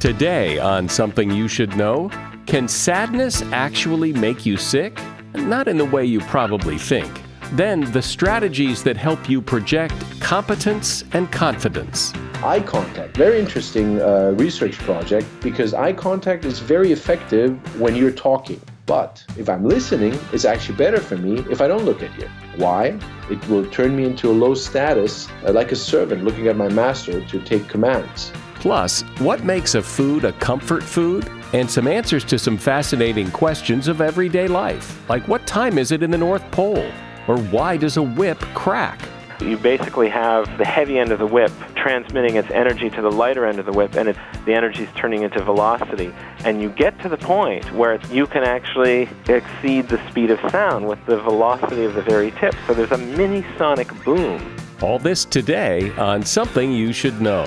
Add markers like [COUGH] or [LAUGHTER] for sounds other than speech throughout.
Today, on Something You Should Know, can sadness actually make you sick? Not in the way you probably think. Then, the strategies that help you project competence and confidence. Eye contact, very interesting uh, research project because eye contact is very effective when you're talking. But if I'm listening, it's actually better for me if I don't look at you. Why? It will turn me into a low status, uh, like a servant looking at my master to take commands. Plus, what makes a food a comfort food? And some answers to some fascinating questions of everyday life, like what time is it in the North Pole? Or why does a whip crack? You basically have the heavy end of the whip transmitting its energy to the lighter end of the whip, and it, the energy is turning into velocity. And you get to the point where you can actually exceed the speed of sound with the velocity of the very tip. So there's a mini sonic boom. All this today on Something You Should Know.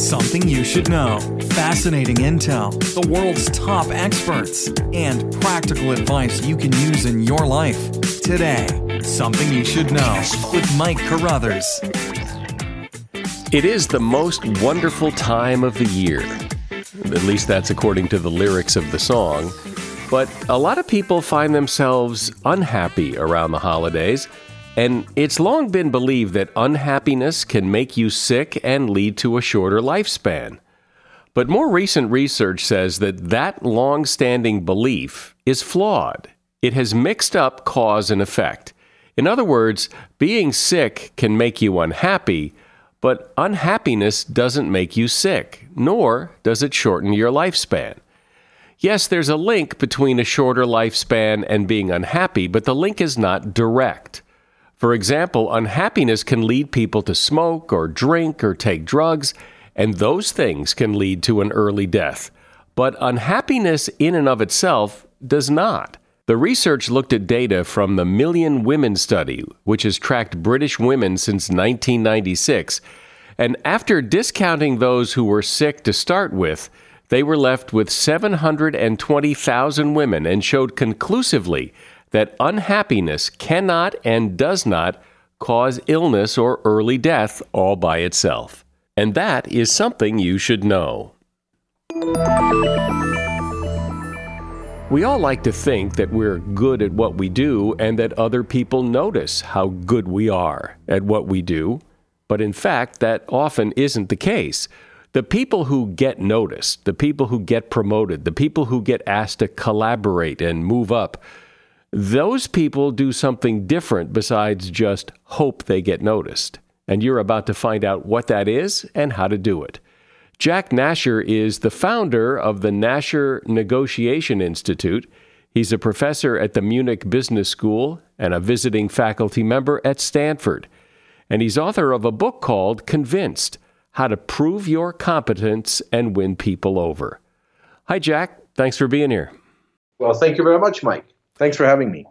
Something you should know. Fascinating intel, the world's top experts, and practical advice you can use in your life. Today, Something You Should Know with Mike Carruthers. It is the most wonderful time of the year. At least that's according to the lyrics of the song. But a lot of people find themselves unhappy around the holidays and it's long been believed that unhappiness can make you sick and lead to a shorter lifespan. But more recent research says that that long standing belief is flawed. It has mixed up cause and effect. In other words, being sick can make you unhappy, but unhappiness doesn't make you sick, nor does it shorten your lifespan. Yes, there's a link between a shorter lifespan and being unhappy, but the link is not direct. For example, unhappiness can lead people to smoke or drink or take drugs, and those things can lead to an early death. But unhappiness in and of itself does not. The research looked at data from the Million Women Study, which has tracked British women since 1996. And after discounting those who were sick to start with, they were left with 720,000 women and showed conclusively that unhappiness cannot and does not cause illness or early death all by itself. And that is something you should know. We all like to think that we're good at what we do and that other people notice how good we are at what we do. But in fact, that often isn't the case. The people who get noticed, the people who get promoted, the people who get asked to collaborate and move up, those people do something different besides just hope they get noticed. And you're about to find out what that is and how to do it. Jack Nasher is the founder of the Nasher Negotiation Institute. He's a professor at the Munich Business School and a visiting faculty member at Stanford. And he's author of a book called Convinced How to Prove Your Competence and Win People Over. Hi, Jack. Thanks for being here. Well, thank you very much, Mike. Thanks for having me.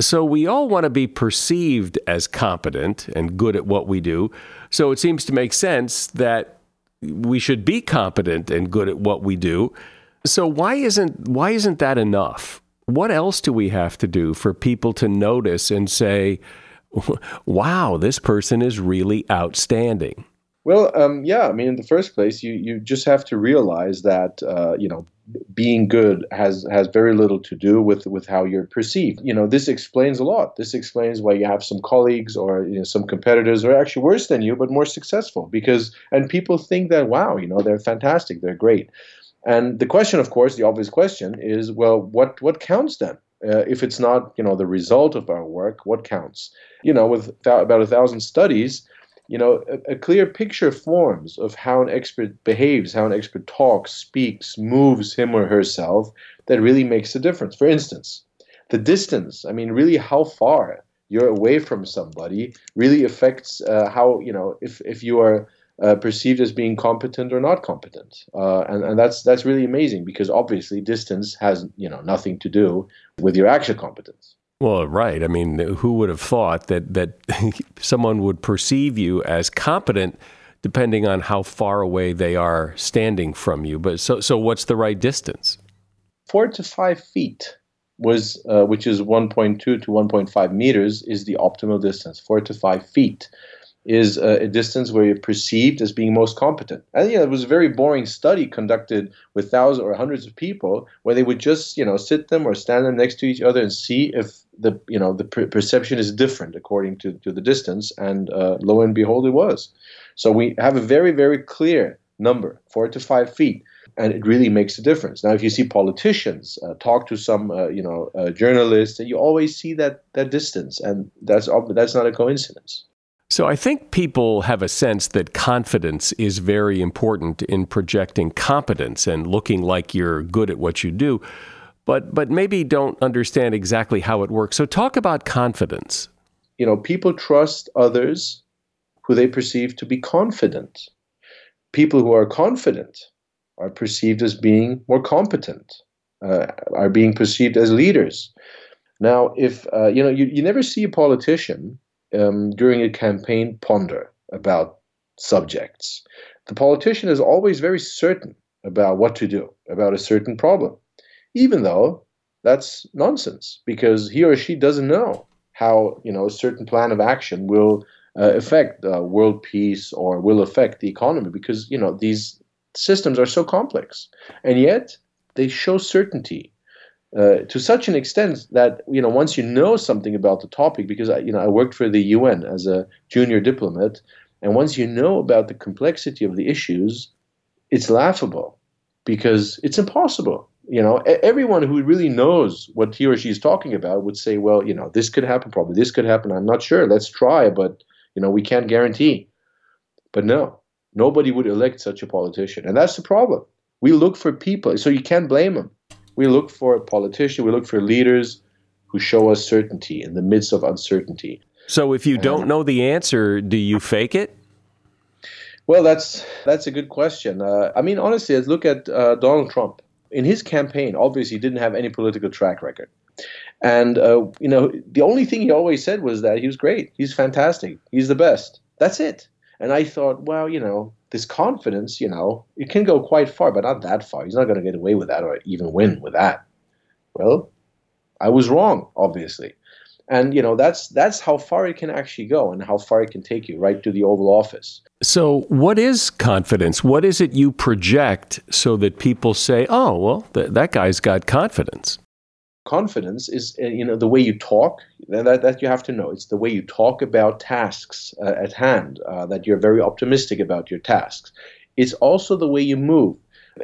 So, we all want to be perceived as competent and good at what we do. So, it seems to make sense that we should be competent and good at what we do. So, why isn't, why isn't that enough? What else do we have to do for people to notice and say, [LAUGHS] wow, this person is really outstanding? Well, um, yeah. I mean, in the first place, you you just have to realize that uh, you know being good has has very little to do with with how you're perceived. You know, this explains a lot. This explains why you have some colleagues or you know, some competitors are actually worse than you but more successful because and people think that wow, you know, they're fantastic, they're great. And the question, of course, the obvious question is, well, what what counts then? Uh, if it's not, you know, the result of our work, what counts? You know, with th- about a thousand studies, you know, a, a, clear picture forms of how an expert behaves, how an expert talks, speaks, moves him or herself that really makes a difference. For instance, the distance, I mean, really how far you're away from somebody really affects uh, how, you know, if, if you are uh, perceived as being competent or not competent, uh, and and that's that's really amazing because obviously distance has you know nothing to do with your actual competence. Well, right. I mean, who would have thought that that [LAUGHS] someone would perceive you as competent depending on how far away they are standing from you? But so so what's the right distance? Four to five feet was, uh, which is 1.2 to 1.5 meters, is the optimal distance. Four to five feet is a, distance where you're perceived as being most competent. And know, it was a very boring study conducted with thousands or hundreds of people where they would just you know sit them or stand them next to each other and see if the you know the per- perception is different according to, to the distance. And uh, lo and behold, it was. So we have a very very clear number, four to five feet. And it really makes a difference. Now, if you see politicians uh, talk to some, uh, you know, uh, journalists, you always see that that distance, and that's that's not a coincidence. So I think people have a sense that confidence is very important in projecting competence and looking like you're good at what you do, but but maybe don't understand exactly how it works. So talk about confidence. You know, people trust others who they perceive to be confident. People who are confident are perceived as being more competent, uh, are being perceived as leaders. Now, if uh, you know, you, you never see a politician um, during a campaign ponder about subjects. The politician is always very certain about what to do about a certain problem, even though that's nonsense because he or she doesn't know how you know a certain plan of action will uh, affect uh, world peace or will affect the economy because you know these systems are so complex and yet they show certainty uh, to such an extent that you know once you know something about the topic, because I, you know I worked for the UN as a junior diplomat, and once you know about the complexity of the issues, it's laughable because it's impossible. You know, everyone who really knows what he or she is talking about would say, well, you know, this could happen, probably this could happen. I'm not sure. Let's try, but you know, we can't guarantee. But no, nobody would elect such a politician, and that's the problem. We look for people, so you can't blame them we look for politicians, we look for leaders who show us certainty in the midst of uncertainty. So if you don't know the answer, do you fake it? Well, that's that's a good question. Uh, I mean, honestly, let's look at uh, Donald Trump. In his campaign, obviously, he didn't have any political track record, and uh, you know, the only thing he always said was that he was great, he's fantastic, he's the best. That's it. And I thought, well, you know, this confidence, you know, it can go quite far, but not that far. He's not going to get away with that or even win with that. Well, I was wrong, obviously. And you know that's that's how far it can actually go and how far it can take you right to the Oval Office. So, what is confidence? What is it you project so that people say, "Oh, well, th- that guy's got confidence"? Confidence is uh, you know the way you talk that, that you have to know. It's the way you talk about tasks uh, at hand uh, that you're very optimistic about your tasks. It's also the way you move.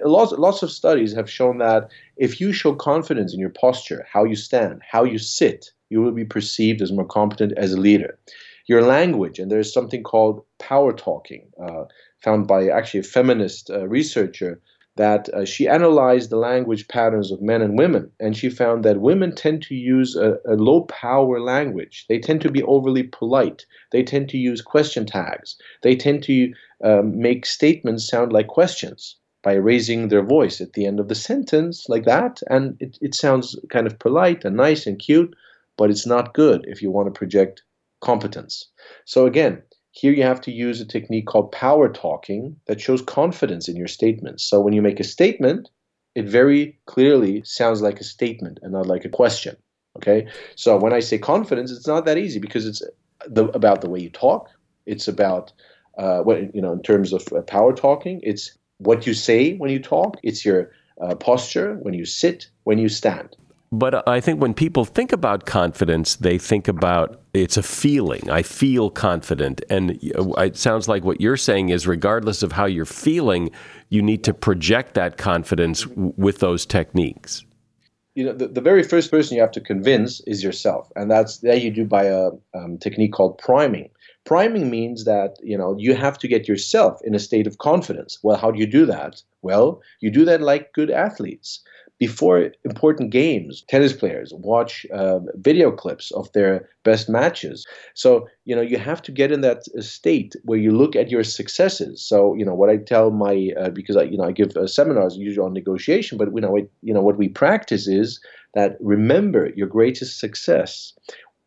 Lots, lots of studies have shown that if you show confidence in your posture how you stand how you sit you will be perceived as more competent as a leader. Your language and there's something called power talking uh, found by actually a feminist uh, researcher that uh, she analyzed the language patterns of men and women, and she found that women tend to use a, a, low power language. They tend to be overly polite. They tend to use question tags. They tend to um, make statements sound like questions by raising their voice at the end of the sentence, like that. And it, it sounds kind of polite and nice and cute, but it's not good if you want to project competence. So, again, here you have to use a technique called power talking that shows confidence in your statements. So when you make a statement, it very clearly sounds like a statement and not like a question. Okay? So when I say confidence, it's not that easy because it's the, about the way you talk. It's about uh, what you know in terms of uh, power talking. It's what you say when you talk. It's your uh, posture when you sit, when you stand. But I think when people think about confidence, they think about it's a feeling. I feel confident. And it sounds like what you're saying is regardless of how you're feeling, you need to project that confidence with those techniques. You know, the, the very first person you have to convince is yourself. And that's that you do by a um, technique called priming. Priming means that, you know, you have to get yourself in a state of confidence. Well, how do you do that? Well, you do that like good athletes before important games, tennis players watch uh, video clips of their best matches. So, you know, you have to get in that state where you look at your successes. So, you know, what I tell my, uh, because I, you know, I give uh, seminars usually on negotiation, but, you know, you know, what we practice is that remember your greatest success.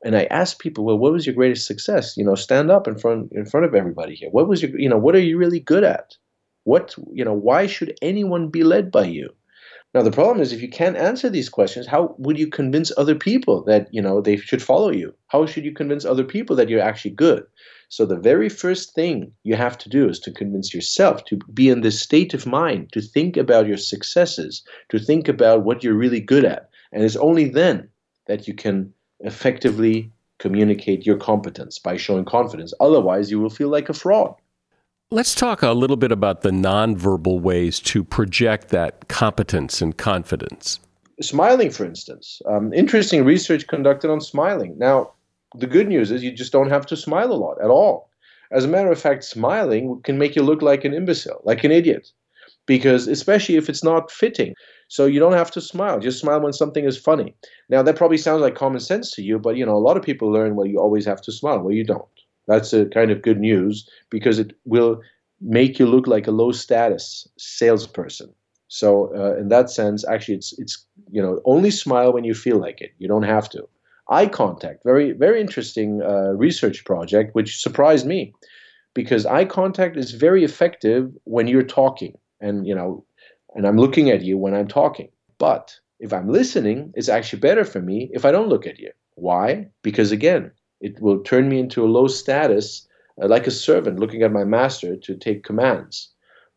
And I ask people, well, what was your greatest success? You know, stand up in front in front of everybody here. What was your, you know, what are you really good at? What, you know, why should anyone be led by you? Now the problem is if you can't answer these questions, how would you convince other people that you know they should follow you? How should you convince other people that you're actually good? So the very first thing you have to do is to convince yourself to be in this state of mind, to think about your successes, to think about what you're really good at. And it's only then that you can effectively communicate your competence by showing confidence. Otherwise, you will feel like a fraud. Let's talk a little bit about the nonverbal ways to project that competence and confidence. Smiling, for instance. Um, interesting research conducted on smiling. Now, the good news is you just don't have to smile a lot at all. As a matter of fact, smiling can make you look like an imbecile, like an idiot, because especially if it's not fitting. So you don't have to smile. Just smile when something is funny. Now that probably sounds like common sense to you, but you know a lot of people learn well you always have to smile. Well, you don't. That's a kind of good news because it will make you look like a low status salesperson. So uh, in that sense, actually, it's it's you know only smile when you feel like it. You don't have to. Eye contact, very very interesting uh, research project, which surprised me, because eye contact is very effective when you're talking, and you know, and I'm looking at you when I'm talking. But if I'm listening, it's actually better for me if I don't look at you. Why? Because again, it will turn me into a low status, uh, like a servant looking at my master to take commands.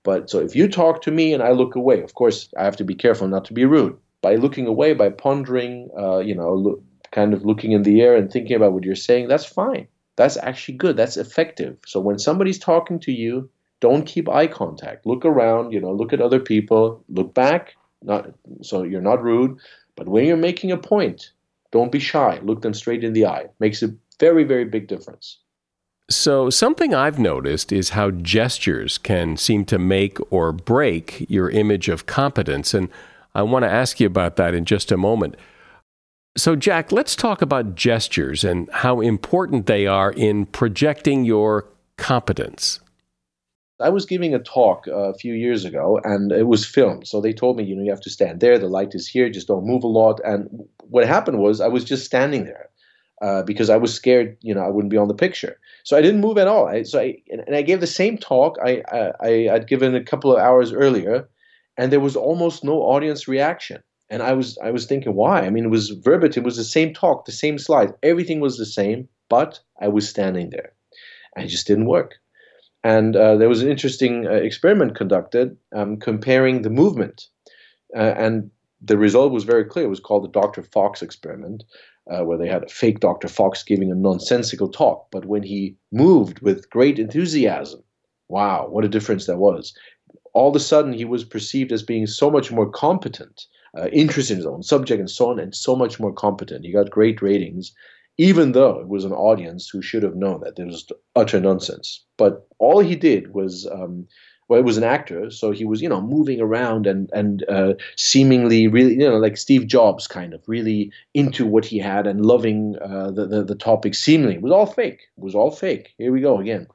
But so if you talk to me and I look away, of course, I have to be careful not to be rude. By looking away, by pondering, uh, you know, lo- kind of looking in the air and thinking about what you're saying, that's fine. That's actually good. That's effective. So when somebody's talking to you, don't keep eye contact. Look around, you know, look at other people, look back, not so you're not rude. But when you're making a point, don't be shy. Look them straight in the eye. Makes a very, very big difference. So, something I've noticed is how gestures can seem to make or break your image of competence. And I want to ask you about that in just a moment. So, Jack, let's talk about gestures and how important they are in projecting your competence. I was giving a talk uh, a few years ago and it was filmed. So they told me, you know, you have to stand there, the light is here, just don't move a lot. And what happened was I was just standing there uh, because I was scared, you know, I wouldn't be on the picture. So I didn't move at all. I, so I and I gave the same talk I, I I'd given a couple of hours earlier, and there was almost no audience reaction. And I was I was thinking why? I mean, it was verbatim, it was the same talk, the same slide, everything was the same, but I was standing there, and it just didn't work. And uh, there was an interesting uh, experiment conducted um, comparing the movement, uh, and the result was very clear. It was called the Dr. Fox experiment, uh, where they had a fake Dr. Fox giving a nonsensical talk. But when he moved with great enthusiasm, wow, what a difference that was. All of a sudden, he was perceived as being so much more competent, uh, interested in his own subject, and so on, and so much more competent. He got great ratings, even though it was an audience who should have known that it was utter nonsense. But all he did was um, well, it was an actor, so he was, you know, moving around and and uh, seemingly really, you know, like Steve Jobs, kind of really into what he had and loving uh, the, the, the topic. Seemingly, it was all fake. It was all fake. Here we go again,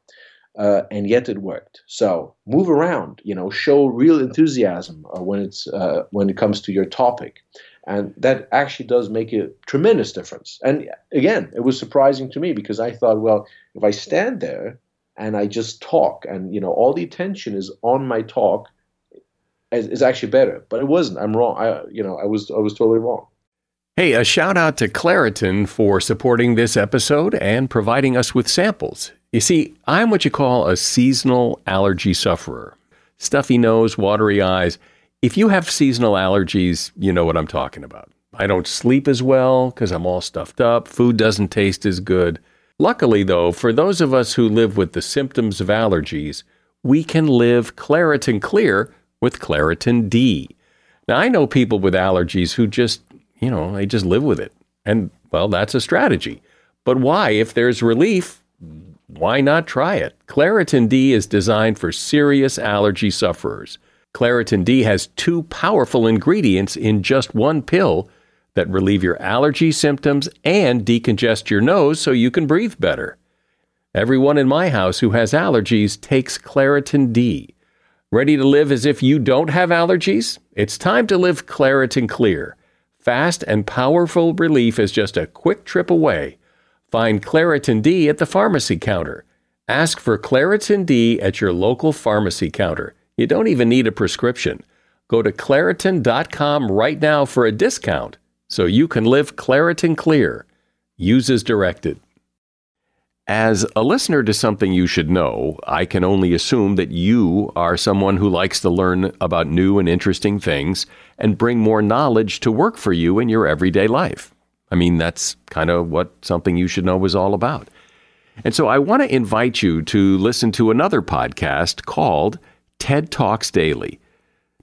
uh, and yet it worked. So move around, you know, show real enthusiasm uh, when it's uh, when it comes to your topic. And that actually does make a tremendous difference. And again, it was surprising to me because I thought, well, if I stand there and I just talk, and you know, all the attention is on my talk, is, actually better. But it wasn't. I'm wrong. I, you know, I was, I was totally wrong. Hey, a shout out to Claritin for supporting this episode and providing us with samples. You see, I'm what you call a seasonal allergy sufferer. Stuffy nose, watery eyes. If you have seasonal allergies, you know what I'm talking about. I don't sleep as well because I'm all stuffed up. Food doesn't taste as good. Luckily, though, for those of us who live with the symptoms of allergies, we can live Claritin Clear with Claritin D. Now, I know people with allergies who just, you know, they just live with it. And, well, that's a strategy. But why? If there's relief, why not try it? Claritin D is designed for serious allergy sufferers. Claritin D has two powerful ingredients in just one pill that relieve your allergy symptoms and decongest your nose so you can breathe better. Everyone in my house who has allergies takes Claritin D. Ready to live as if you don't have allergies? It's time to live Claritin Clear. Fast and powerful relief is just a quick trip away. Find Claritin D at the pharmacy counter. Ask for Claritin D at your local pharmacy counter. You don't even need a prescription. Go to Claritin.com right now for a discount so you can live Claritin Clear. Use as directed. As a listener to something you should know, I can only assume that you are someone who likes to learn about new and interesting things and bring more knowledge to work for you in your everyday life. I mean, that's kind of what something you should know is all about. And so I want to invite you to listen to another podcast called TED Talks Daily.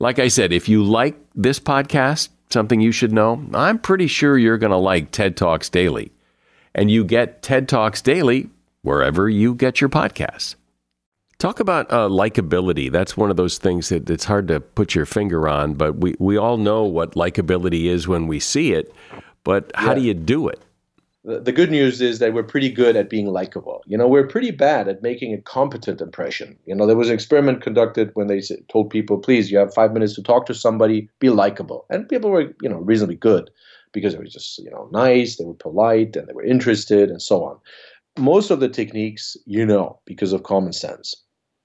Like I said, if you like this podcast, something you should know? I'm pretty sure you're going to like TED Talks Daily. And you get TED Talks Daily wherever you get your podcasts. Talk about uh, likability. That's one of those things that it's hard to put your finger on, but we, we all know what likability is when we see it. But how yeah. do you do it? The good news is that we're pretty good at being likable. You know, we're pretty bad at making a competent impression. You know, there was an experiment conducted when they told people, please, you have five minutes to talk to somebody, be likable. And people were, you know, reasonably good because they were just, you know, nice, they were polite, and they were interested, and so on. Most of the techniques you know because of common sense.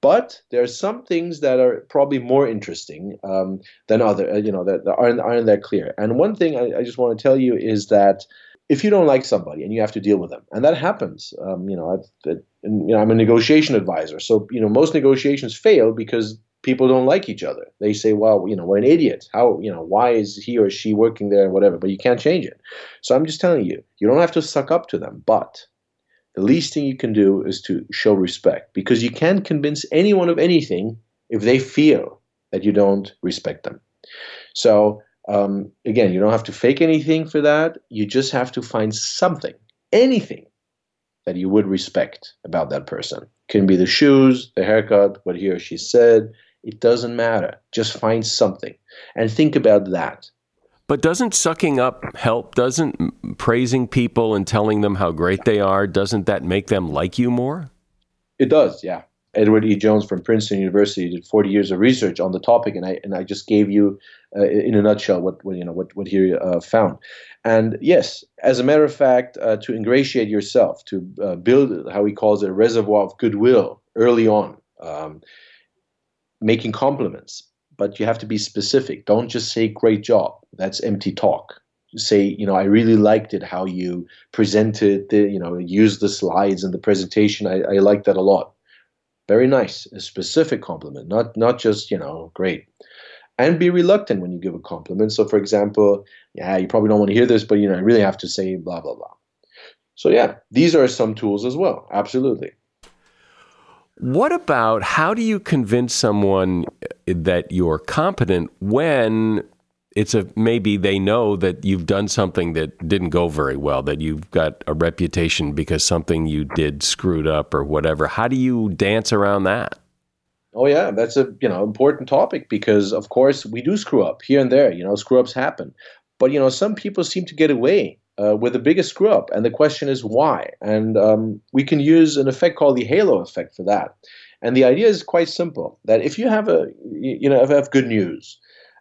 But there are some things that are probably more interesting um, than other, uh, you know, that, that, aren't, aren't that clear. And one thing I, I just want to tell you is that if you don't like somebody and you have to deal with them, and that happens, um, you know, I, I, you know, I'm a negotiation advisor, so you know, most negotiations fail because people don't like each other. They say, "Well, you know, we're an idiot. How, you know, why is he or she working there, and whatever?" But you can't change it. So I'm just telling you, you don't have to suck up to them, but the least thing you can do is to show respect because you can't convince anyone of anything if they feel that you don't respect them. So um, again, you don't have to fake anything for that. You just have to find something, anything that you would respect about that person. Can be the shoes, the haircut, what he or she said. It doesn't matter. Just find something and think about that. But doesn't sucking up help? Doesn't praising people and telling them how great they are, doesn't that make them like you more? It does, yeah. Edward E. Jones from Princeton University did 40 years of research on the topic, and I and I just gave you, uh, in a nutshell, what, what, you know what what he uh, found. And yes, as a matter of fact, uh, to ingratiate yourself, to uh, build how he calls it a reservoir of goodwill early on, um, making compliments, but you have to be specific. Don't just say "great job." That's empty talk say, you know, I really liked it how you presented the, you know, used the slides and the presentation. I, I liked that a lot very nice, a specific compliment, not not just you know great. And be reluctant when you give a compliment. So, for example, yeah, you probably don't want to hear this, but you know, I really have to say blah blah blah. So, yeah, these are some tools as well. Absolutely. What about how do you convince someone that you're competent when it's a maybe they know that you've done something that didn't go very well, that you've got a reputation because something you did screwed up or whatever. How do you dance around that? Oh yeah, that's a you know important topic because of course we do screw up here and there. You know, screw ups happen, but you know some people seem to get away uh, with the biggest screw up, and the question is why. And um, we can use an effect called the halo effect for that. And the idea is quite simple: that if you have a you know if you have good news,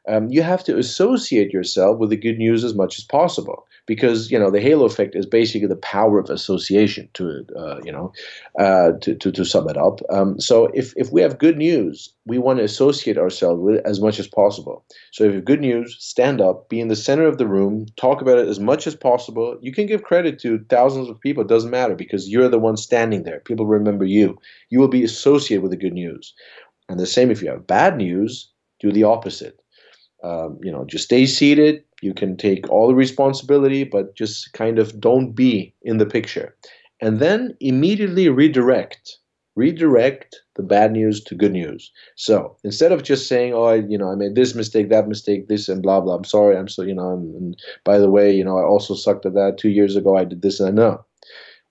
um, you have to associate yourself with the good news as much as possible because you know the halo effect is basically the power of association to uh, you know uh, to, to, to sum it up. Um, so if, if we have good news we want to associate ourselves with it as much as possible. So if you have good news stand up be in the center of the room talk about it as much as possible. You can give credit to thousands of people it doesn't matter because you're the one standing there. People remember you. You will be associated with the good news. And the same if you have bad news do the opposite. Um, you know, just stay seated. You can take all the responsibility, but just kind of don't be in the picture. And then immediately redirect. Redirect the bad news to good news. So instead of just saying, "Oh, I, you know, I made this mistake, that mistake, this, and blah blah," I'm sorry, I'm so, you know, and, and by the way, you know, I also sucked at that two years ago. I did this, and I know.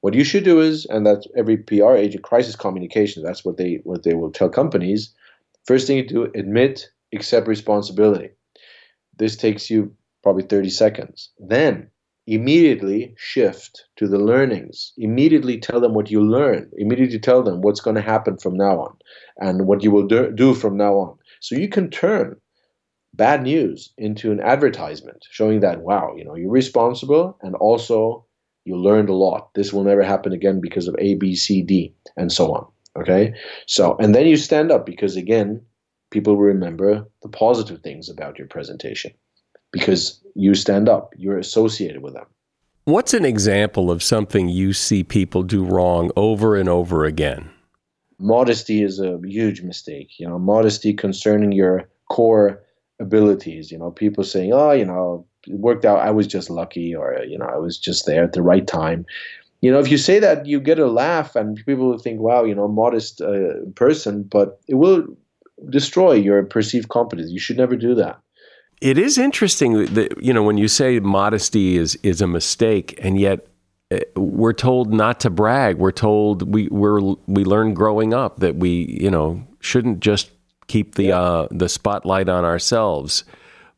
What you should do is, and that's every PR agent, crisis communication. That's what they what they will tell companies. First thing you do, admit, accept responsibility. This takes you probably 30 seconds. Then immediately shift to the learnings. Immediately tell them what you learn. Immediately tell them what's going to happen from now on and what you will do, from now on. So you can turn bad news into an advertisement showing that, wow, you know, you're responsible and also you learned a lot. This will never happen again because of A, B, C, D, and so on. Okay. So, and then you stand up because again, people remember the positive things about your presentation because you stand up, you're associated with them. What's an example of something you see people do wrong over and over again? Modesty is a huge mistake. You know, modesty concerning your core abilities. You know, people saying, "Oh, you know, it worked out. I was just lucky," or you know, "I was just there at the right time." You know, if you say that, you get a laugh, and people will think, "Wow, you know, modest uh, person," but it will destroy your perceived competence. You should never do that. It is interesting that you know when you say modesty is is a mistake, and yet uh, we're told not to brag. We're told we we're we learn growing up that we you know shouldn't just keep the yeah. uh, the spotlight on ourselves.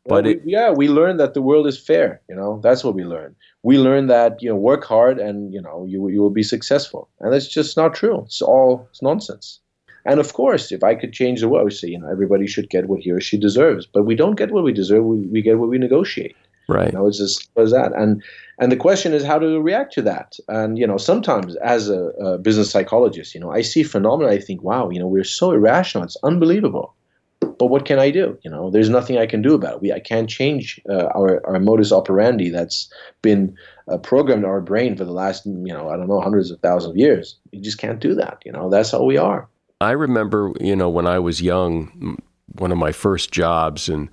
But well, we, yeah, we learn that the world is fair. You know, that's what we learn. We learn that you know work hard and you know you you will be successful, and that's just not true. It's all it's nonsense. And of course, if I could change the world, would say, you know, everybody should get what he or she deserves. But we don't get what we deserve. We, we get what we negotiate. Right. You know, it's as simple as that. And and the question is how do to react to that. And you know, sometimes as a, a business psychologist, you know, I see phenomena. I think, wow, you know, we're so irrational. It's unbelievable. But what can I do? You know, there's nothing I can do about it. We I can't change uh, our our modus operandi that's been uh, programmed in our brain for the last you know I don't know hundreds of thousands of years. You just can't do that. You know, that's how we are. I remember, you know, when I was young, one of my first jobs, and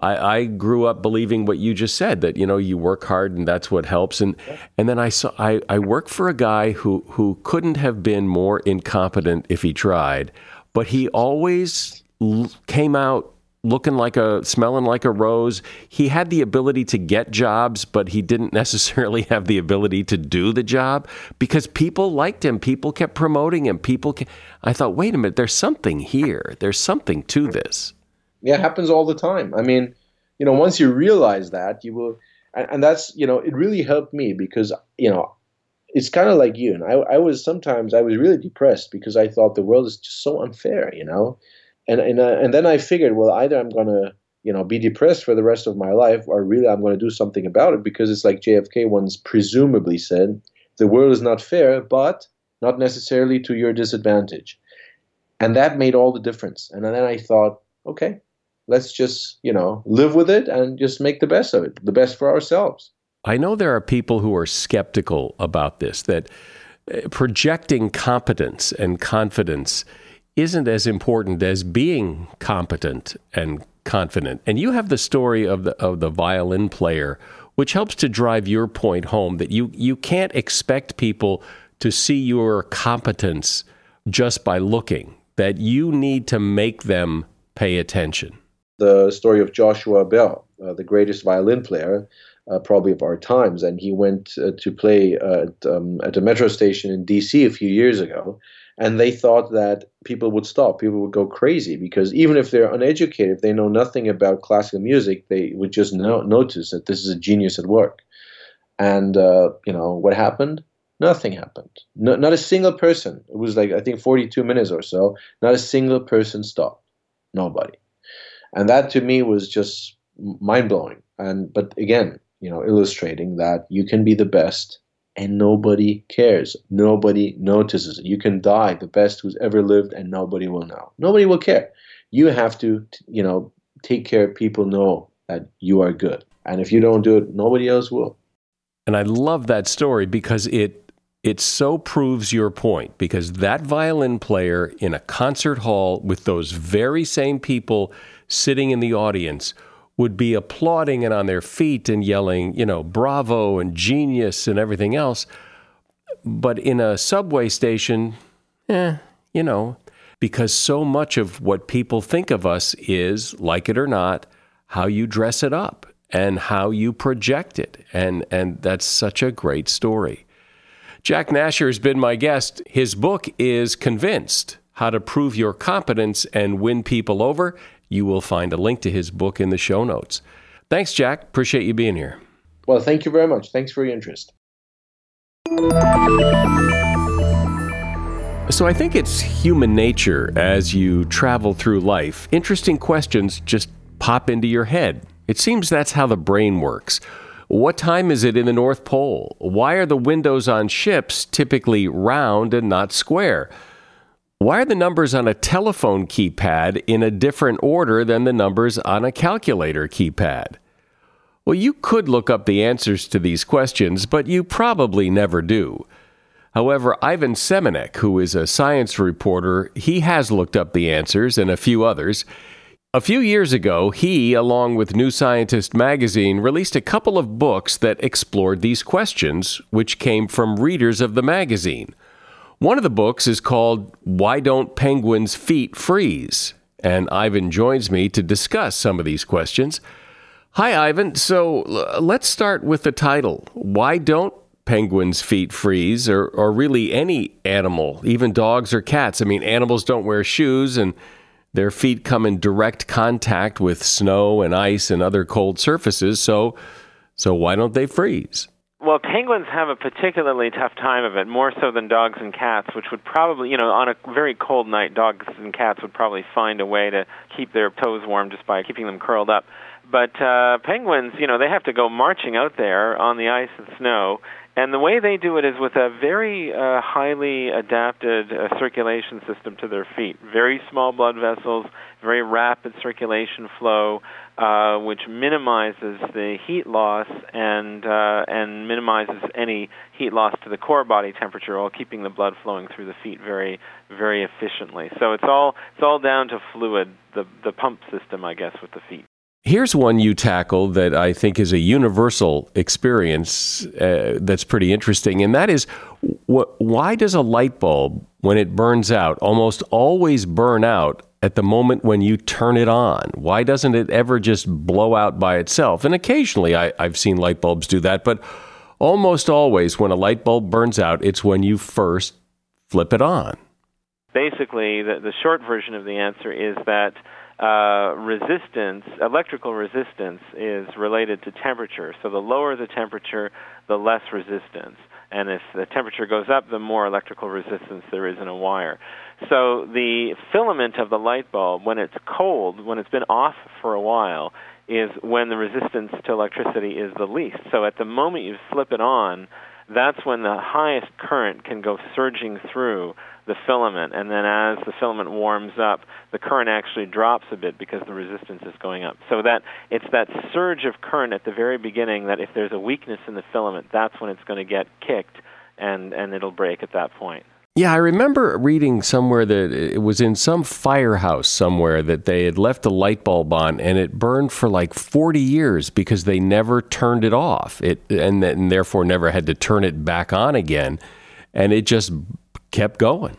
I, I, grew up believing what you just said that you know you work hard and that's what helps. And and then I saw I, I worked for a guy who who couldn't have been more incompetent if he tried, but he always came out looking like a smelling like a rose. He had the ability to get jobs, but he didn't [LAUGHS] necessarily have the ability to do the job because people liked him. People kept promoting him. People ke- I thought, "Wait a minute, there's something here. There's something to this." Yeah, it happens all the time. I mean, you know, once you realize that, you will and, and that's, you know, it really helped me because, you know, it's kind of like you and I, I was sometimes I was really depressed because I thought the world is just so unfair, you know and and uh, and then I figured, well, either I'm gonna you know be depressed for the rest of my life, or really I'm going to do something about it because it's like JFK once presumably said, the world is not fair, but not necessarily to your disadvantage, and that made all the difference. And then I thought, okay, let's just you know live with it and just make the best of it, the best for ourselves. I know there are people who are skeptical about this that uh, projecting competence and confidence isn't as important as being competent and confident. And you have the story of the of the violin player, which helps to drive your point home that you you can't expect people to see your competence just by looking. That you need to make them pay attention. The story of Joshua Bell, uh, the greatest violin player, uh, probably of our times, and he went uh, to play at, um, at a metro station in D.C. a few years ago, and they thought that people would stop people would go crazy because even if they're uneducated if they know nothing about classical music they would just know, notice that this is a genius at work. And uh, you know what happened? Nothing happened. No, not a single person. It was like i think 42 minutes or so not a single person stopped. Nobody. And that to me was just mind-blowing. And but again you know illustrating that you can be the best and nobody cares. Nobody notices. You can die the best who's ever lived and nobody will know. Nobody will care. You have to, you know, take care people know that you are good. And if you don't do it, nobody else will. And I love that story because it it so proves your point because that violin player in a concert hall with those very same people sitting in the audience would be applauding and on their feet and yelling, you know, bravo and genius and everything else. But in a subway station, eh, you know, because so much of what people think of us is, like it or not, how you dress it up and how you project it. And, and that's such a great story. Jack Nasher has been my guest. His book is Convinced How to Prove Your Competence and Win People Over. You will find a link to his book in the show notes. Thanks, Jack. Appreciate you being here. Well, thank you very much. Thanks for your interest. So, I think it's human nature as you travel through life. Interesting questions just pop into your head. It seems that's how the brain works. What time is it in the North Pole? Why are the windows on ships typically round and not square? Why are the numbers on a telephone keypad in a different order than the numbers on a calculator keypad? Well, you could look up the answers to these questions, but you probably never do. However, Ivan Semeniuk, who is a science reporter, he has looked up the answers and a few others. A few years ago, he, along with New Scientist magazine, released a couple of books that explored these questions, which came from readers of the magazine. One of the books is called Why Don't Penguins' Feet Freeze? And Ivan joins me to discuss some of these questions. Hi, Ivan. So let's start with the title Why Don't Penguins' Feet Freeze? Or, or really any animal, even dogs or cats. I mean, animals don't wear shoes and their feet come in direct contact with snow and ice and other cold surfaces, so so why don't they freeze? Well, penguins have a particularly tough time of it, more so than dogs and cats, which would probably, you know, on a very cold night, dogs and cats would probably find a way to keep their toes warm just by keeping them curled up. But uh, penguins, you know, they have to go marching out there on the ice and snow, and the way they do it is with a very uh, highly adapted uh, circulation system to their feet. Very small blood vessels, very rapid circulation flow, uh, which minimizes the heat loss and uh, and minimizes any heat loss to the core body temperature while keeping the blood flowing through the feet very very efficiently. So it's all it's all down to fluid, the the pump system, I guess, with the feet. Here's one you tackle that I think is a universal experience uh, that's pretty interesting, and that is wh- why does a light bulb, when it burns out, almost always burn out at the moment when you turn it on? Why doesn't it ever just blow out by itself? And occasionally I, I've seen light bulbs do that, but almost always when a light bulb burns out, it's when you first flip it on. Basically, the, the short version of the answer is that uh, resistance, electrical resistance, is related to temperature. So the lower the temperature, the less resistance. And if the temperature goes up, the more electrical resistance there is in a wire. So the filament of the light bulb, when it's cold, when it's been off for a while, is when the resistance to electricity is the least. So at the moment you flip it on, that's when the highest current can go surging through the filament, and then as the filament warms up, the current actually drops a bit because the resistance is going up. So that it's that surge of current at the very beginning that if there's a weakness in the filament, that's when it's going to get kicked, and and it'll break at that point. Yeah, I remember reading somewhere that it was in some firehouse somewhere that they had left a light bulb on and it burned for like 40 years because they never turned it off. It and, and therefore never had to turn it back on again and it just kept going.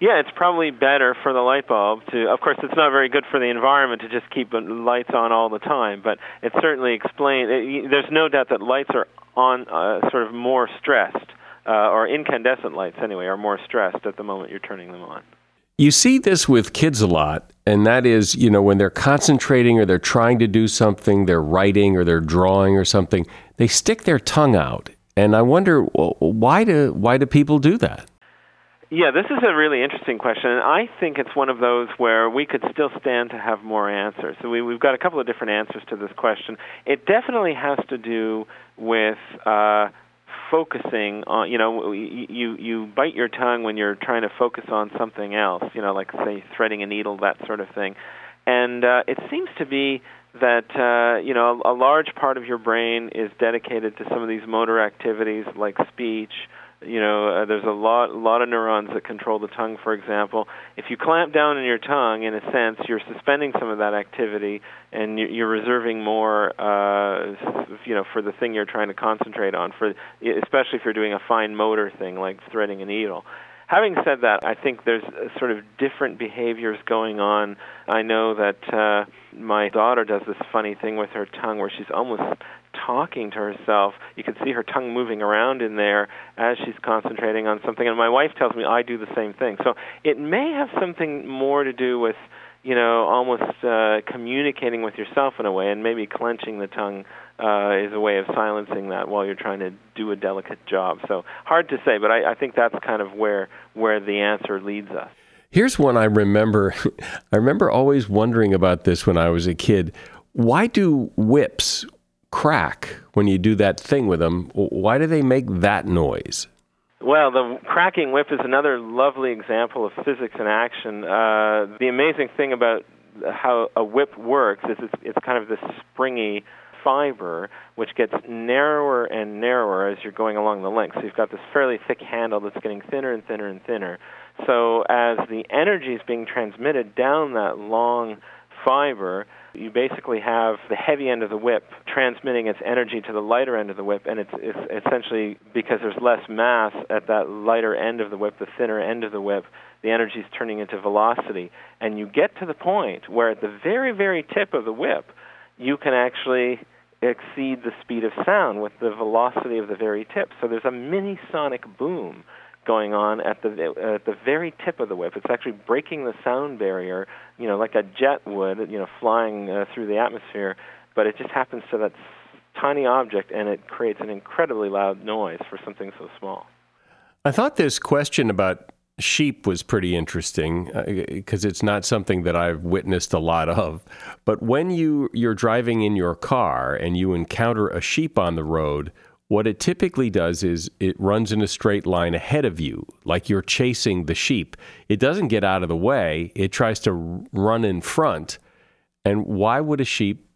Yeah, it's probably better for the light bulb to. Of course, it's not very good for the environment to just keep lights on all the time, but it certainly explains. There's no doubt that lights are on uh, sort of more stressed, uh, or incandescent lights anyway, are more stressed at the moment you're turning them on. You see this with kids a lot, and that is, you know, when they're concentrating or they're trying to do something, they're writing or they're drawing or something, they stick their tongue out. And I wonder well, why do why do people do that? Yeah, this is a really interesting question, and I think it's one of those where we could still stand to have more answers. So we, we've got a couple of different answers to this question. It definitely has to do with uh, focusing on. You know, you you bite your tongue when you're trying to focus on something else. You know, like say threading a needle, that sort of thing. And uh, it seems to be that uh, you know a large part of your brain is dedicated to some of these motor activities like speech You know, uh, there's a lot, lot of neurons that control the tongue, for example. If you clamp down on your tongue, in a sense, you're suspending some of that activity, and you're reserving more, uh, you know, for the thing you're trying to concentrate on. For especially if you're doing a fine motor thing like threading a needle. Having said that, I think there's sort of different behaviors going on. I know that uh, my daughter does this funny thing with her tongue where she's almost talking to herself. You can see her tongue moving around in there as she's concentrating on something. And my wife tells me I do the same thing. So it may have something more to do with you know, almost uh, communicating with yourself in a way, and maybe clenching the tongue uh, is a way of silencing that while you're trying to do a delicate job. So hard to say, but I, I think that's kind of where where the answer leads us. Here's one I remember. [LAUGHS] I remember always wondering about this when I was a kid. Why do whips crack when you do that thing with them? Why do they make that noise? Well, the cracking whip is another lovely example of physics in action. Uh, the amazing thing about how a whip works is it's, it's kind of this springy fiber which gets narrower and narrower as you're going along the length. So you've got this fairly thick handle that's getting thinner and thinner and thinner. So as the energy is being transmitted down that long fiber, you basically have the heavy end of the whip transmitting its energy to the lighter end of the whip, and it's, it's essentially because there's less mass at that lighter end of the whip, the thinner end of the whip, the energy is turning into velocity. And you get to the point where at the very, very tip of the whip, you can actually exceed the speed of sound with the velocity of the very tip. So there's a mini sonic boom going on at the at the very tip of the whip. It's actually breaking the sound barrier, you know, like a jet would, you know, flying uh, through the atmosphere. But it just happens to that tiny object, and it creates an incredibly loud noise for something so small. I thought this question about sheep was pretty interesting because uh, it's not something that I've witnessed a lot of. But when you you're driving in your car and you encounter a sheep on the road, what it typically does is it runs in a straight line ahead of you, like you're chasing the sheep. It doesn't get out of the way, it tries to run in front. And why would a sheep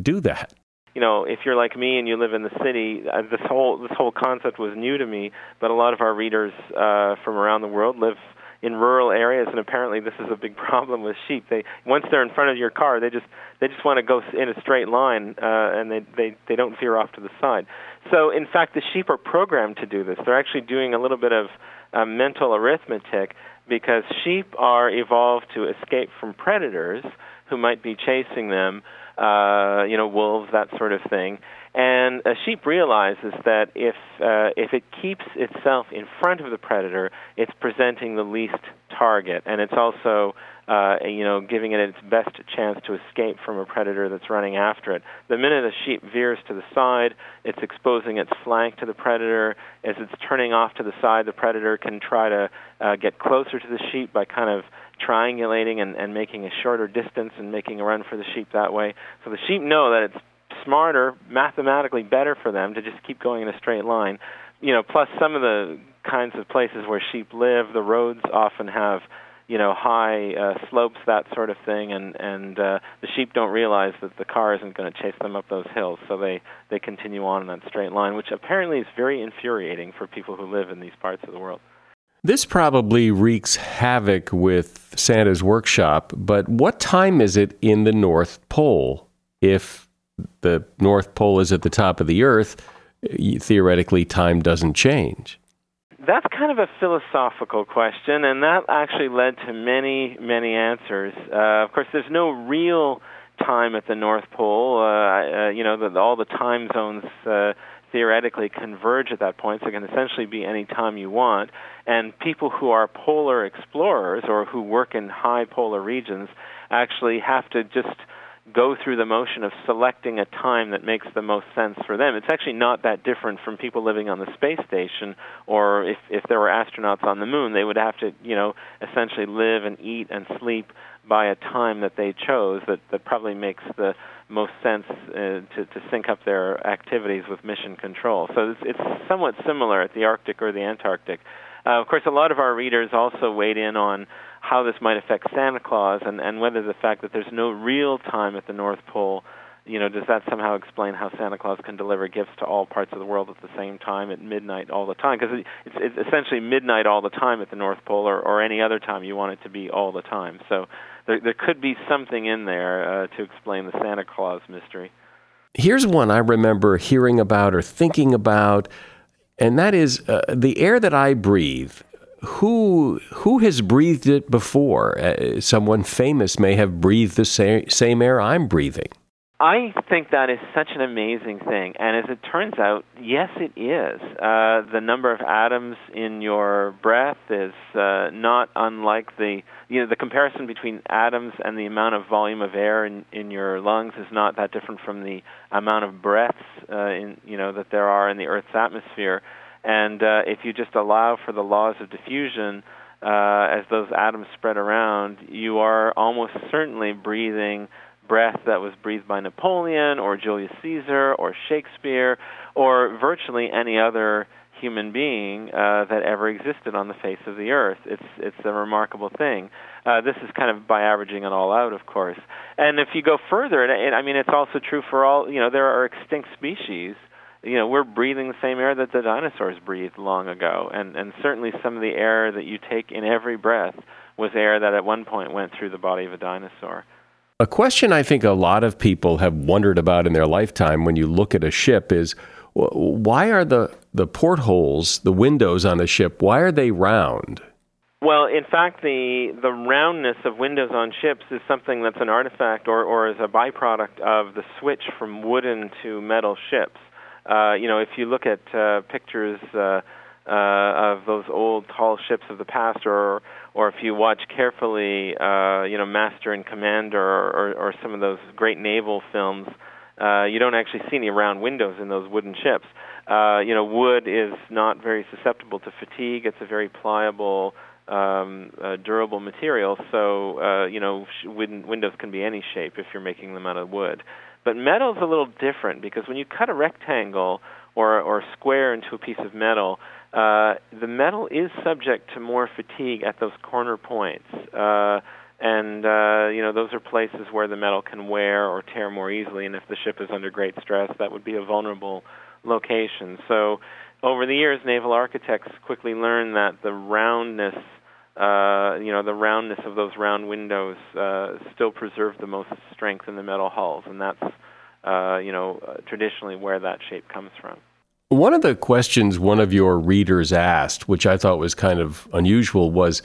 do that? You know, if you're like me and you live in the city, this whole this whole concept was new to me. But a lot of our readers uh, from around the world live in rural areas, and apparently this is a big [LAUGHS] problem with sheep. They once they're in front of your car, they just they just want to go in a straight line, uh, and they they they don't veer off to the side. So in fact, the sheep are programmed to do this. They're actually doing a little bit of uh, mental arithmetic because sheep are evolved to escape from predators who might be chasing them, uh, you know, wolves, that sort of thing. And a sheep realizes that if uh, if it keeps itself in front of the predator, it's presenting the least target, and it's also uh, you know giving it its best chance to escape from a predator that's running after it. The minute a sheep veers to the side, it's exposing its flank to the predator. As it's turning off to the side, the predator can try to uh, get closer to the sheep by kind of triangulating and, and making a shorter distance and making a run for the sheep that way. So the sheep know that it's smarter, mathematically better for them to just keep going in a straight line. You know, plus some of the kinds of places where sheep live, the roads often have you know high uh, slopes, that sort of thing, and and uh, the sheep don't realize that the car isn't going to chase them up those hills, so they they continue on in that straight line, which apparently is very infuriating for people who live in these parts of the world. This probably wreaks havoc with Santa's workshop, but what time is it in the North Pole if the North Pole is at the top of the Earth, theoretically time doesn't change. That's kind of a philosophical question, and that actually led to many, many answers. Uh, of course, there's no real time at the North Pole. Uh, uh, you know, the, all the time zones uh, theoretically converge at that point, so it can essentially be any time you want. And people who are polar explorers or who work in high polar regions actually have to just go through the motion of selecting a time that makes the most sense for them. It's actually not that different from people living on the space station or if if there were astronauts on the moon, they would have to, you know, essentially live and eat and sleep by a time that they chose that that probably makes the most sense uh, to to sync up their activities with mission control. So it's it's somewhat similar at the Arctic or the Antarctic. Uh, of course, a lot of our readers also weighed in on how this might affect Santa Claus and, and whether the fact that there's no real time at the North Pole you know, does that somehow explain how Santa Claus can deliver gifts to all parts of the world at the same time at midnight all the time? Because it's, it's essentially midnight all the time at the North Pole, or, or any other time you want it to be all the time. So there, there could be something in there uh, to explain the Santa Claus mystery. Here's one I remember hearing about or thinking about, and that is uh, the air that I breathe. Who who has breathed it before? Uh, someone famous may have breathed the same, same air I'm breathing. I think that is such an amazing thing, and as it turns out, yes, it is. Uh, the number of atoms in your breath is uh, not unlike the you know the comparison between atoms and the amount of volume of air in, in your lungs is not that different from the amount of breaths uh, in you know that there are in the Earth's atmosphere. And uh, if you just allow for the laws of diffusion, uh, as those atoms spread around, you are almost certainly breathing breath that was breathed by Napoleon or Julius Caesar or Shakespeare or virtually any other human being uh, that ever existed on the face of the earth. It's it's a remarkable thing. Uh, this is kind of by averaging it all out, of course. And if you go further, and, and I mean, it's also true for all. You know, there are extinct species. You know, we're breathing the same air that the dinosaurs breathed long ago, and and certainly some of the air that you take in every breath was air that at one point went through the body of a dinosaur. A question I think a lot of people have wondered about in their lifetime when you look at a ship is why are the, the portholes, the windows on a ship, why are they round? Well, in fact, the the roundness of windows on ships is something that's an artifact or, or is a byproduct of the switch from wooden to metal ships. Uh, you know, if you look at uh, pictures uh, uh, of those old tall ships of the past, or or if you watch carefully, uh, you know, Master and Commander, or, or, or some of those great naval films, uh, you don't actually see any round windows in those wooden ships. Uh, you know, wood is not very susceptible to fatigue. It's a very pliable, um, uh, durable material. So, uh, you know, sh- win- windows can be any shape if you're making them out of wood. But metal's a little different because when you cut a rectangle or or square into a piece of metal, uh, the metal is subject to more fatigue at those corner points. Uh, and uh, you know those are places where the metal can wear or tear more easily, and if the ship is under great stress, that would be a vulnerable location. So, over the years, naval architects quickly learned that the roundness, uh, you know, the roundness of those round windows uh, still preserve the most strength in the metal hulls, and that's uh, you know uh, traditionally where that shape comes from. One of the questions one of your readers asked, which I thought was kind of unusual, was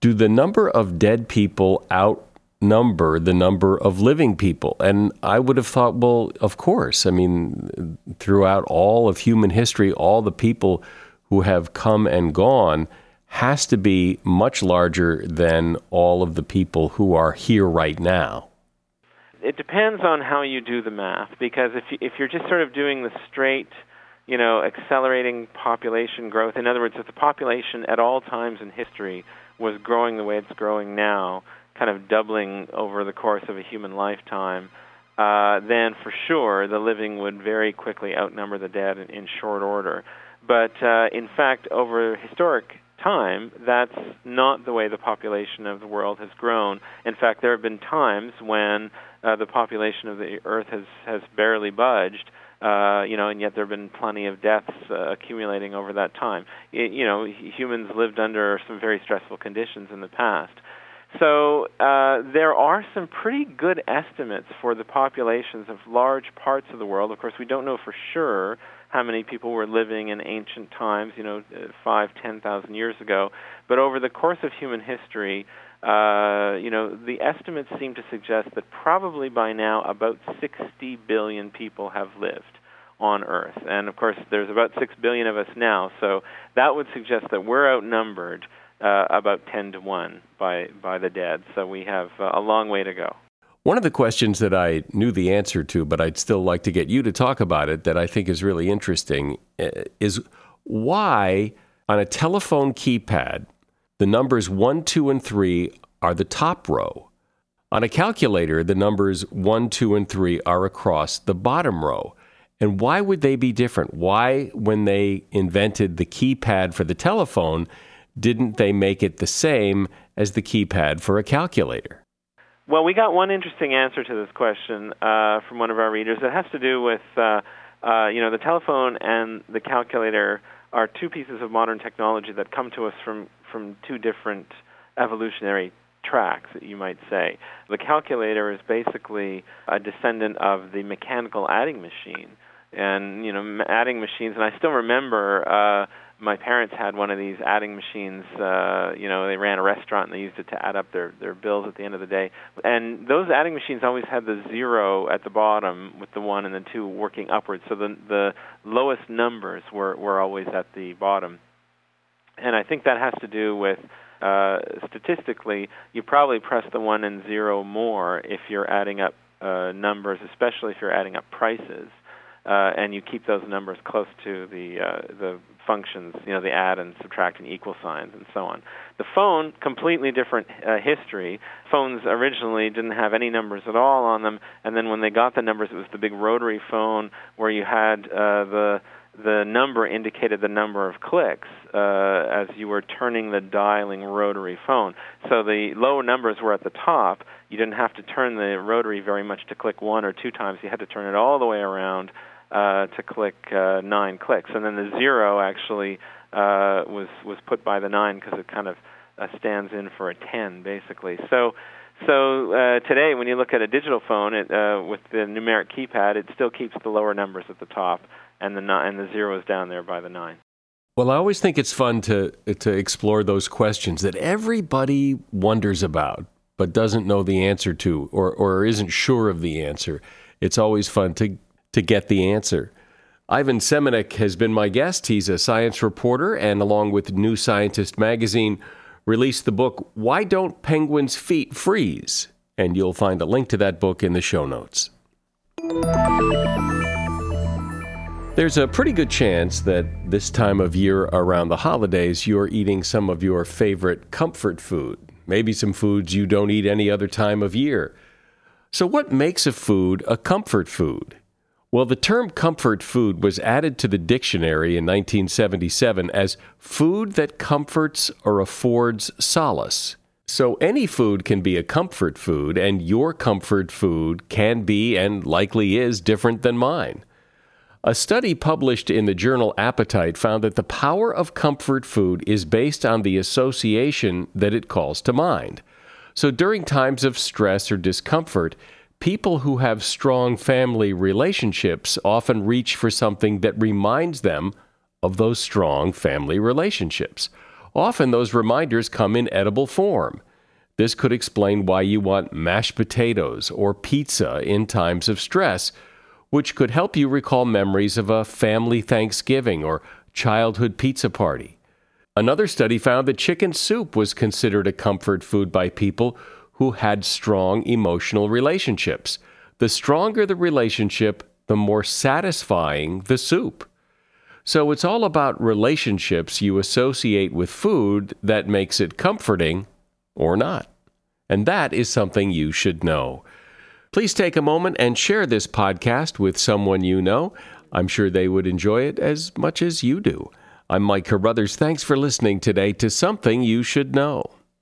Do the number of dead people outnumber the number of living people? And I would have thought, well, of course. I mean, throughout all of human history, all the people who have come and gone has to be much larger than all of the people who are here right now. It depends on how you do the math, because if, you, if you're just sort of doing the straight you know, accelerating population growth. In other words, if the population at all times in history was growing the way it's growing now, kind of doubling over the course of a human lifetime, uh, then for sure the living would very quickly outnumber the dead in, in short order. But uh, in fact, over historic time, that's not the way the population of the world has grown. In fact, there have been times when uh, the population of the Earth has, has barely budged uh, you know, and yet there have been plenty of deaths uh, accumulating over that time. It, you know, humans lived under some very stressful conditions in the past. So uh, there are some pretty good estimates for the populations of large parts of the world. Of course, we don't know for sure how many people were living in ancient times, you know, uh, five, ten thousand years ago. But over the course of human history, uh, you know, the estimates seem to suggest that probably by now about 60 billion people have lived on Earth. And of course, there's about 6 billion of us now, so that would suggest that we're outnumbered uh, about 10 to 1 by, by the dead. So we have uh, a long way to go. One of the questions that I knew the answer to, but I'd still like to get you to talk about it, that I think is really interesting, uh, is why on a telephone keypad the numbers 1, 2, and 3 are the top row. On a calculator, the numbers 1, 2, and 3 are across the bottom row. And why would they be different? Why, when they invented the keypad for the telephone, didn't they make it the same as the keypad for a calculator? Well, we got one interesting answer to this question uh, from one of our readers. It has to do with, uh, uh, you know, the telephone and the calculator are two pieces of modern technology that come to us from from two different evolutionary tracks, you might say. The calculator is basically a descendant of the mechanical adding machine, and you know, adding machines. And I still remember uh, my parents had one of these adding machines. Uh, you know, they ran a restaurant and they used it to add up their their bills at the end of the day. And those adding machines always had the zero at the bottom with the one and the two working upwards. So the the lowest numbers were were always at the bottom. And I think that has to do with uh, statistically, you probably press the one and zero more if you're adding up uh, numbers, especially if you're adding up prices, uh, and you keep those numbers close to the uh, the functions, you know, the add and subtract and equal signs and so on. The phone, completely different uh, history. Phones originally didn't have any numbers at all on them, and then when they got the numbers, it was the big rotary phone where you had uh, the the number indicated the number of clicks uh, as you were turning the dialing rotary phone. So the low numbers were at the top. You didn't have to turn the rotary very much to click one or two times. You had to turn it all the way around uh, to click uh, nine clicks. And then the zero actually uh, was was put by the nine because it kind of uh, stands in for a ten, basically. So. So uh, today, when you look at a digital phone it, uh, with the numeric keypad, it still keeps the lower numbers at the top and the and the zero is down there by the nine. Well, I always think it's fun to to explore those questions that everybody wonders about but doesn't know the answer to or or isn't sure of the answer. It's always fun to to get the answer. Ivan Semeniuk has been my guest. He's a science reporter and along with New Scientist magazine released the book Why Don't Penguins' Feet Freeze? And you'll find a link to that book in the show notes. There's a pretty good chance that this time of year around the holidays, you're eating some of your favorite comfort food, maybe some foods you don't eat any other time of year. So, what makes a food a comfort food? Well, the term comfort food was added to the dictionary in 1977 as food that comforts or affords solace. So, any food can be a comfort food, and your comfort food can be and likely is different than mine. A study published in the journal Appetite found that the power of comfort food is based on the association that it calls to mind. So during times of stress or discomfort, people who have strong family relationships often reach for something that reminds them of those strong family relationships. Often those reminders come in edible form. This could explain why you want mashed potatoes or pizza in times of stress which could help you recall memories of a family Thanksgiving or childhood pizza party. Another study found that chicken soup was considered a comfort food by people who had strong emotional relationships. The stronger the relationship, the more satisfying the soup. So it's all about relationships you associate with food that makes it comforting or not. And that is something you should know. Please take a moment and share this podcast with someone you know. I'm sure they would enjoy it as much as you do. I'm Mike Carruthers. Thanks for listening today to Something You Should Know.